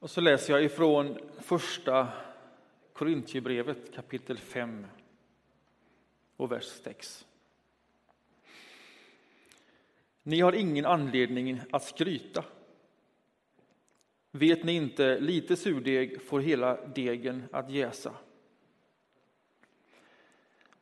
Och så läser jag ifrån första Korintierbrevet kapitel 5 och vers 6. Ni har ingen anledning att skryta. Vet ni inte, lite surdeg får hela degen att jäsa.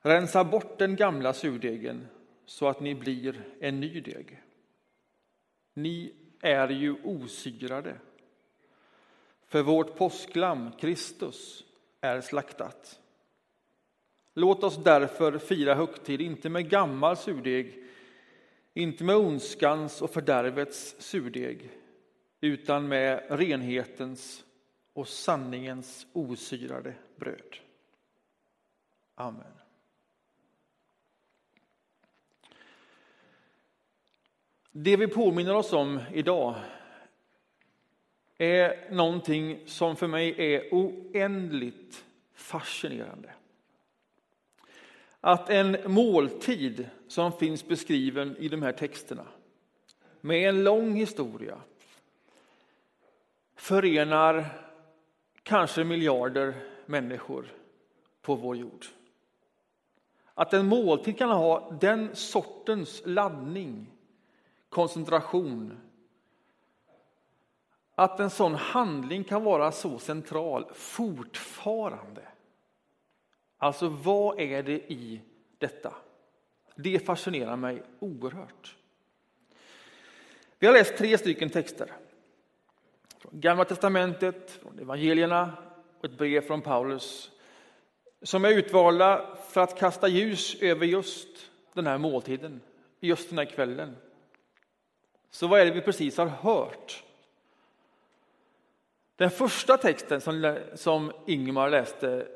Rensa bort den gamla surdegen så att ni blir en ny deg. Ni är ju osyrade. För vårt påsklamm, Kristus, är slaktat. Låt oss därför fira högtid, inte med gammal surdeg, inte med ondskans och fördärvets surdeg, utan med renhetens och sanningens osyrade bröd. Amen. Det vi påminner oss om idag är någonting som för mig är oändligt fascinerande. Att en måltid som finns beskriven i de här texterna med en lång historia förenar kanske miljarder människor på vår jord. Att en måltid kan ha den sortens laddning, koncentration att en sån handling kan vara så central fortfarande. Alltså, vad är det i detta? Det fascinerar mig oerhört. Vi har läst tre stycken texter. Från Gamla testamentet, från evangelierna och ett brev från Paulus som är utvalda för att kasta ljus över just den här måltiden, just den här kvällen. Så vad är det vi precis har hört? Den första texten som, som Ingmar läste,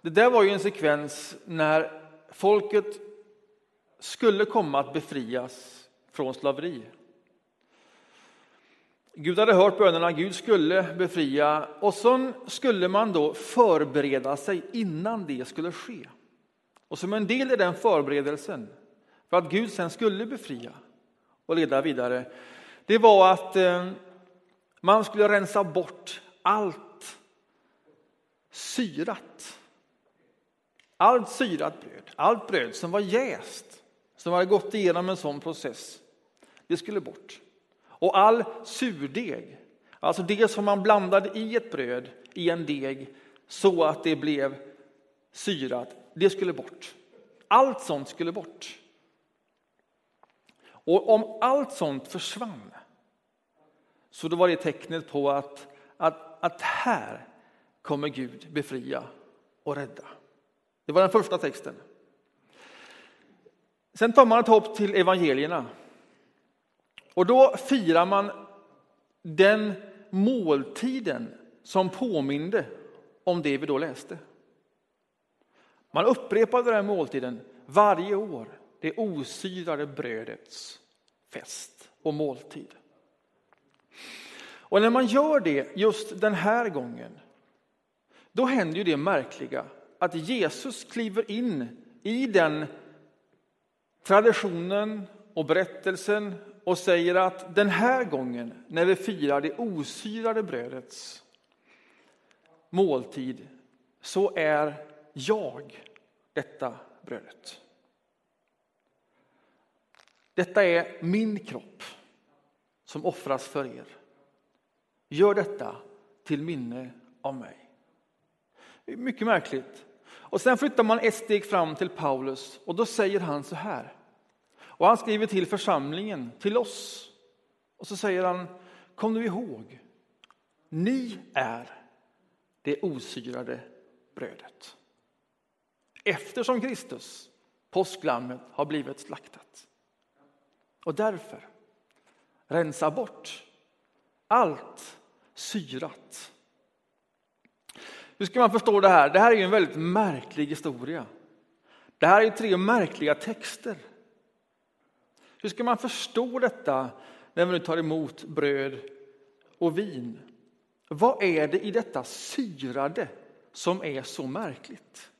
det där var ju en sekvens när folket skulle komma att befrias från slaveri. Gud hade hört bönerna, Gud skulle befria och så skulle man då förbereda sig innan det skulle ske. Och som en del i den förberedelsen, för att Gud sen skulle befria och leda vidare, det var att eh, man skulle rensa bort allt syrat. Allt syrat bröd, allt bröd som var jäst, som hade gått igenom en sån process, det skulle bort. Och all surdeg, alltså det som man blandade i ett bröd, i en deg, så att det blev syrat, det skulle bort. Allt sånt skulle bort. Och om allt sånt försvann, så då var det tecknet på att, att, att här kommer Gud befria och rädda. Det var den första texten. Sen tar man ett hopp till evangelierna. Och då firar man den måltiden som påminde om det vi då läste. Man upprepade den här måltiden varje år, det osyrade brödets fest och måltid. Och när man gör det just den här gången, då händer ju det märkliga att Jesus kliver in i den traditionen och berättelsen och säger att den här gången, när vi firar det osyrade brödets måltid, så är jag detta brödet. Detta är min kropp som offras för er. Gör detta till minne av mig. Mycket märkligt. Och sen flyttar man ett steg fram till Paulus och då säger han så här. Och han skriver till församlingen, till oss. Och så säger han, kom nu ihåg, ni är det osyrade brödet. Eftersom Kristus, påsklammet, har blivit slaktat. Och därför, rensa bort allt syrat. Hur ska man förstå det här? Det här är en väldigt märklig historia. Det här är tre märkliga texter. Hur ska man förstå detta när vi nu tar emot bröd och vin? Vad är det i detta syrade som är så märkligt?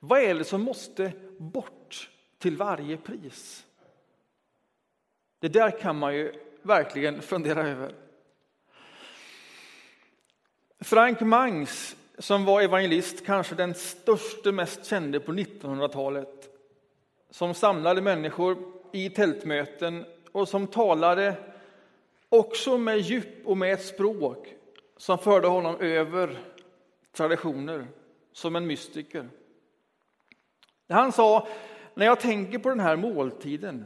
Vad är det som måste bort till varje pris? Det där kan man ju verkligen fundera över. Frank Mangs, som var evangelist, kanske den största, mest kände på 1900-talet, som samlade människor i tältmöten och som talade också med djup och med ett språk som förde honom över traditioner, som en mystiker. Han sa, när jag tänker på den här måltiden,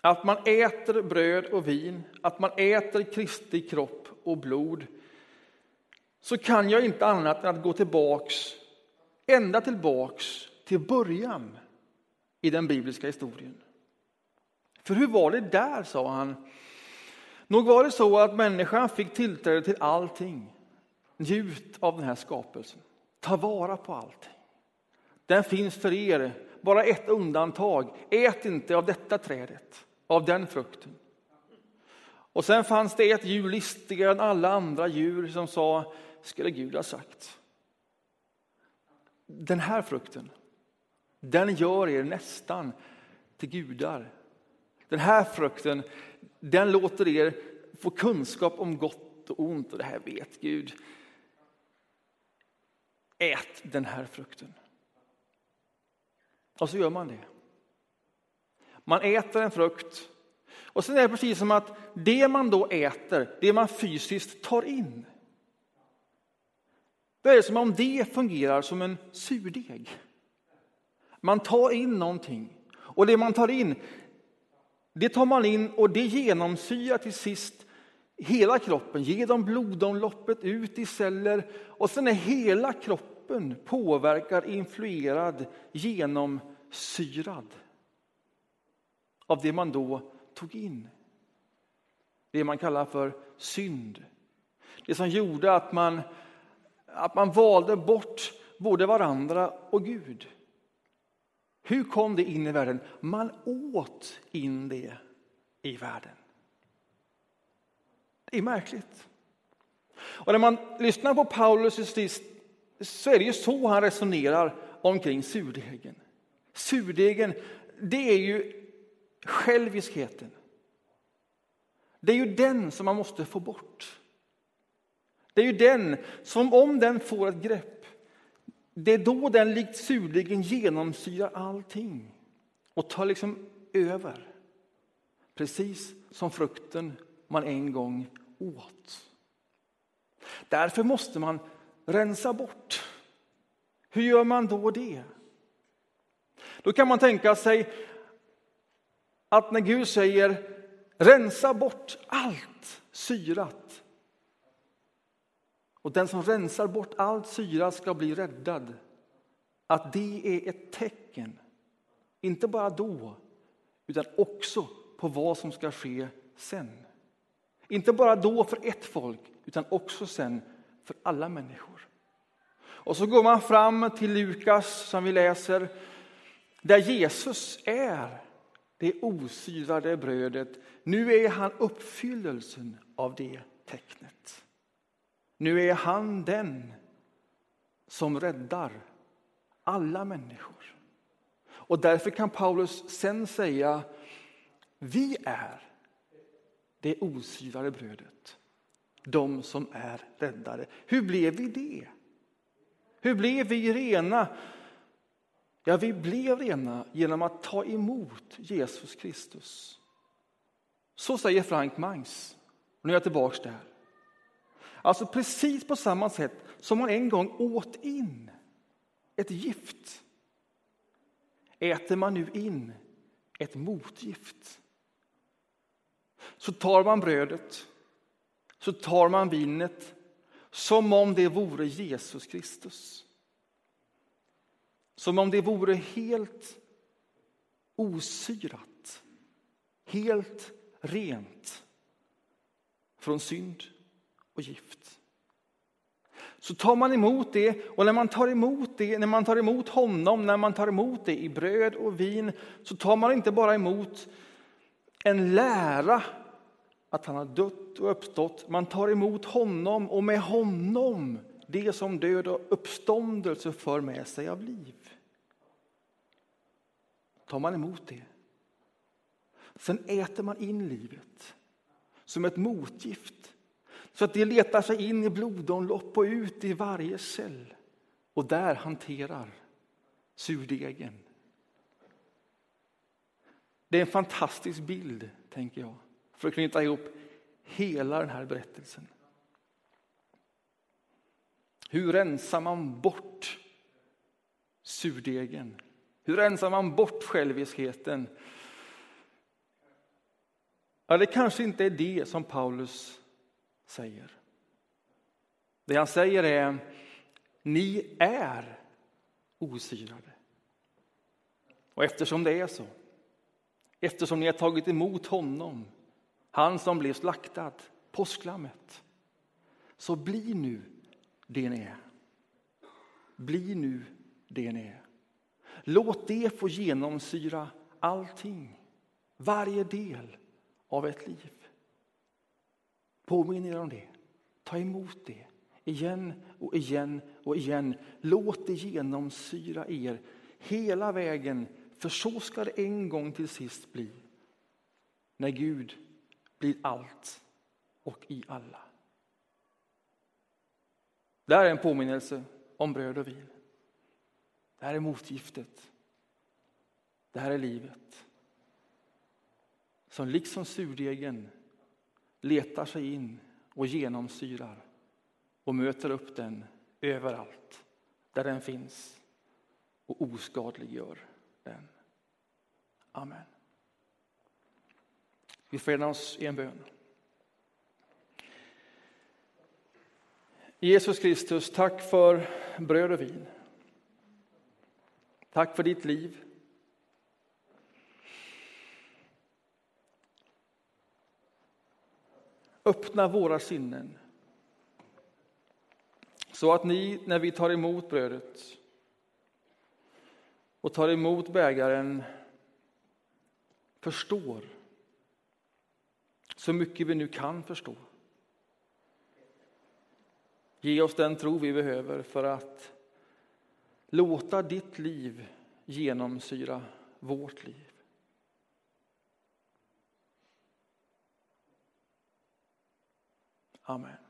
att man äter bröd och vin, att man äter Kristi kropp och blod, så kan jag inte annat än att gå tillbaks, ända tillbaks till början i den bibliska historien. För hur var det där, sa han. Nog var det så att människan fick tillträde till allting. Njut av den här skapelsen. Ta vara på allting. Den finns för er, bara ett undantag. Ät inte av detta trädet, av den frukten. Och sen fanns det ett djur listigare än alla andra djur som sa, skulle Gud ha sagt. Den här frukten, den gör er nästan till gudar. Den här frukten, den låter er få kunskap om gott och ont och det här vet Gud. Ät den här frukten. Och så gör man det. Man äter en frukt. Och sen är det precis som att det man då äter, det man fysiskt tar in, det är som om det fungerar som en surdeg. Man tar in någonting. Och det man tar in, det tar man in och det genomsyrar till sist hela kroppen, genom blodomloppet ut i celler. Och sen är hela kroppen påverkad, influerad, genomsyrad av det man då tog in. Det man kallar för synd. Det som gjorde att man, att man valde bort både varandra och Gud. Hur kom det in i världen? Man åt in det i världen. Det är märkligt. Och när man lyssnar på Paulus så är det ju så han resonerar omkring surdegen. Surdegen, det är ju själviskheten. Det är ju den som man måste få bort. Det är ju den som om den får ett grepp, det är då den likt surdegen genomsyrar allting och tar liksom över. Precis som frukten man en gång åt. Därför måste man rensa bort. Hur gör man då det? Då kan man tänka sig att när Gud säger rensa bort allt syrat och den som rensar bort allt syra ska bli räddad. Att det är ett tecken, inte bara då, utan också på vad som ska ske sen. Inte bara då för ett folk, utan också sen för alla människor. Och så går man fram till Lukas som vi läser, där Jesus är det osyrade brödet. Nu är han uppfyllelsen av det tecknet. Nu är han den som räddar alla människor. Och därför kan Paulus sen säga, vi är det osyrade brödet, de som är räddade. Hur blev vi det? Hur blev vi rena? Ja, vi blev rena genom att ta emot Jesus Kristus. Så säger Frank Mangs. Nu är jag tillbaka där. Alltså precis på samma sätt som man en gång åt in ett gift äter man nu in ett motgift. Så tar man brödet, så tar man vinet som om det vore Jesus Kristus. Som om det vore helt osyrat, helt rent från synd och gift. Så tar man emot det och när man tar emot det, när man tar emot honom, när man tar emot det i bröd och vin, så tar man inte bara emot en lära att han har dött och uppstått. Man tar emot honom och med honom det som död och uppståndelse för med sig av liv. Tar man emot det, sen äter man in livet som ett motgift Så att det letar sig in i blodomlopp och ut i varje cell och där hanterar surdegen. Det är en fantastisk bild, tänker jag, för att knyta ihop hela den här berättelsen. Hur rensar man bort surdegen? Hur rensar man bort själviskheten? Ja, det kanske inte är det som Paulus säger. Det han säger är, ni är osyrade. Och eftersom det är så, eftersom ni har tagit emot honom, han som blev slaktad, påsklammet, så bli nu det ni är. Bli nu det ni är. Låt det få genomsyra allting, varje del av ett liv. Påminn er om det. Ta emot det igen och igen och igen. Låt det genomsyra er hela vägen, för så ska det en gång till sist bli. När Gud blir allt och i alla. Det här är en påminnelse om bröd och vin. Det här är motgiftet. Det här är livet. Som liksom surdegen letar sig in och genomsyrar och möter upp den överallt där den finns och oskadliggör den. Amen. Vi förenar oss i en bön. Jesus Kristus, tack för bröd och vin. Tack för ditt liv. Öppna våra sinnen så att ni, när vi tar emot brödet och tar emot bägaren, förstår så mycket vi nu kan förstå. Ge oss den tro vi behöver för att låta ditt liv genomsyra vårt liv. Amen.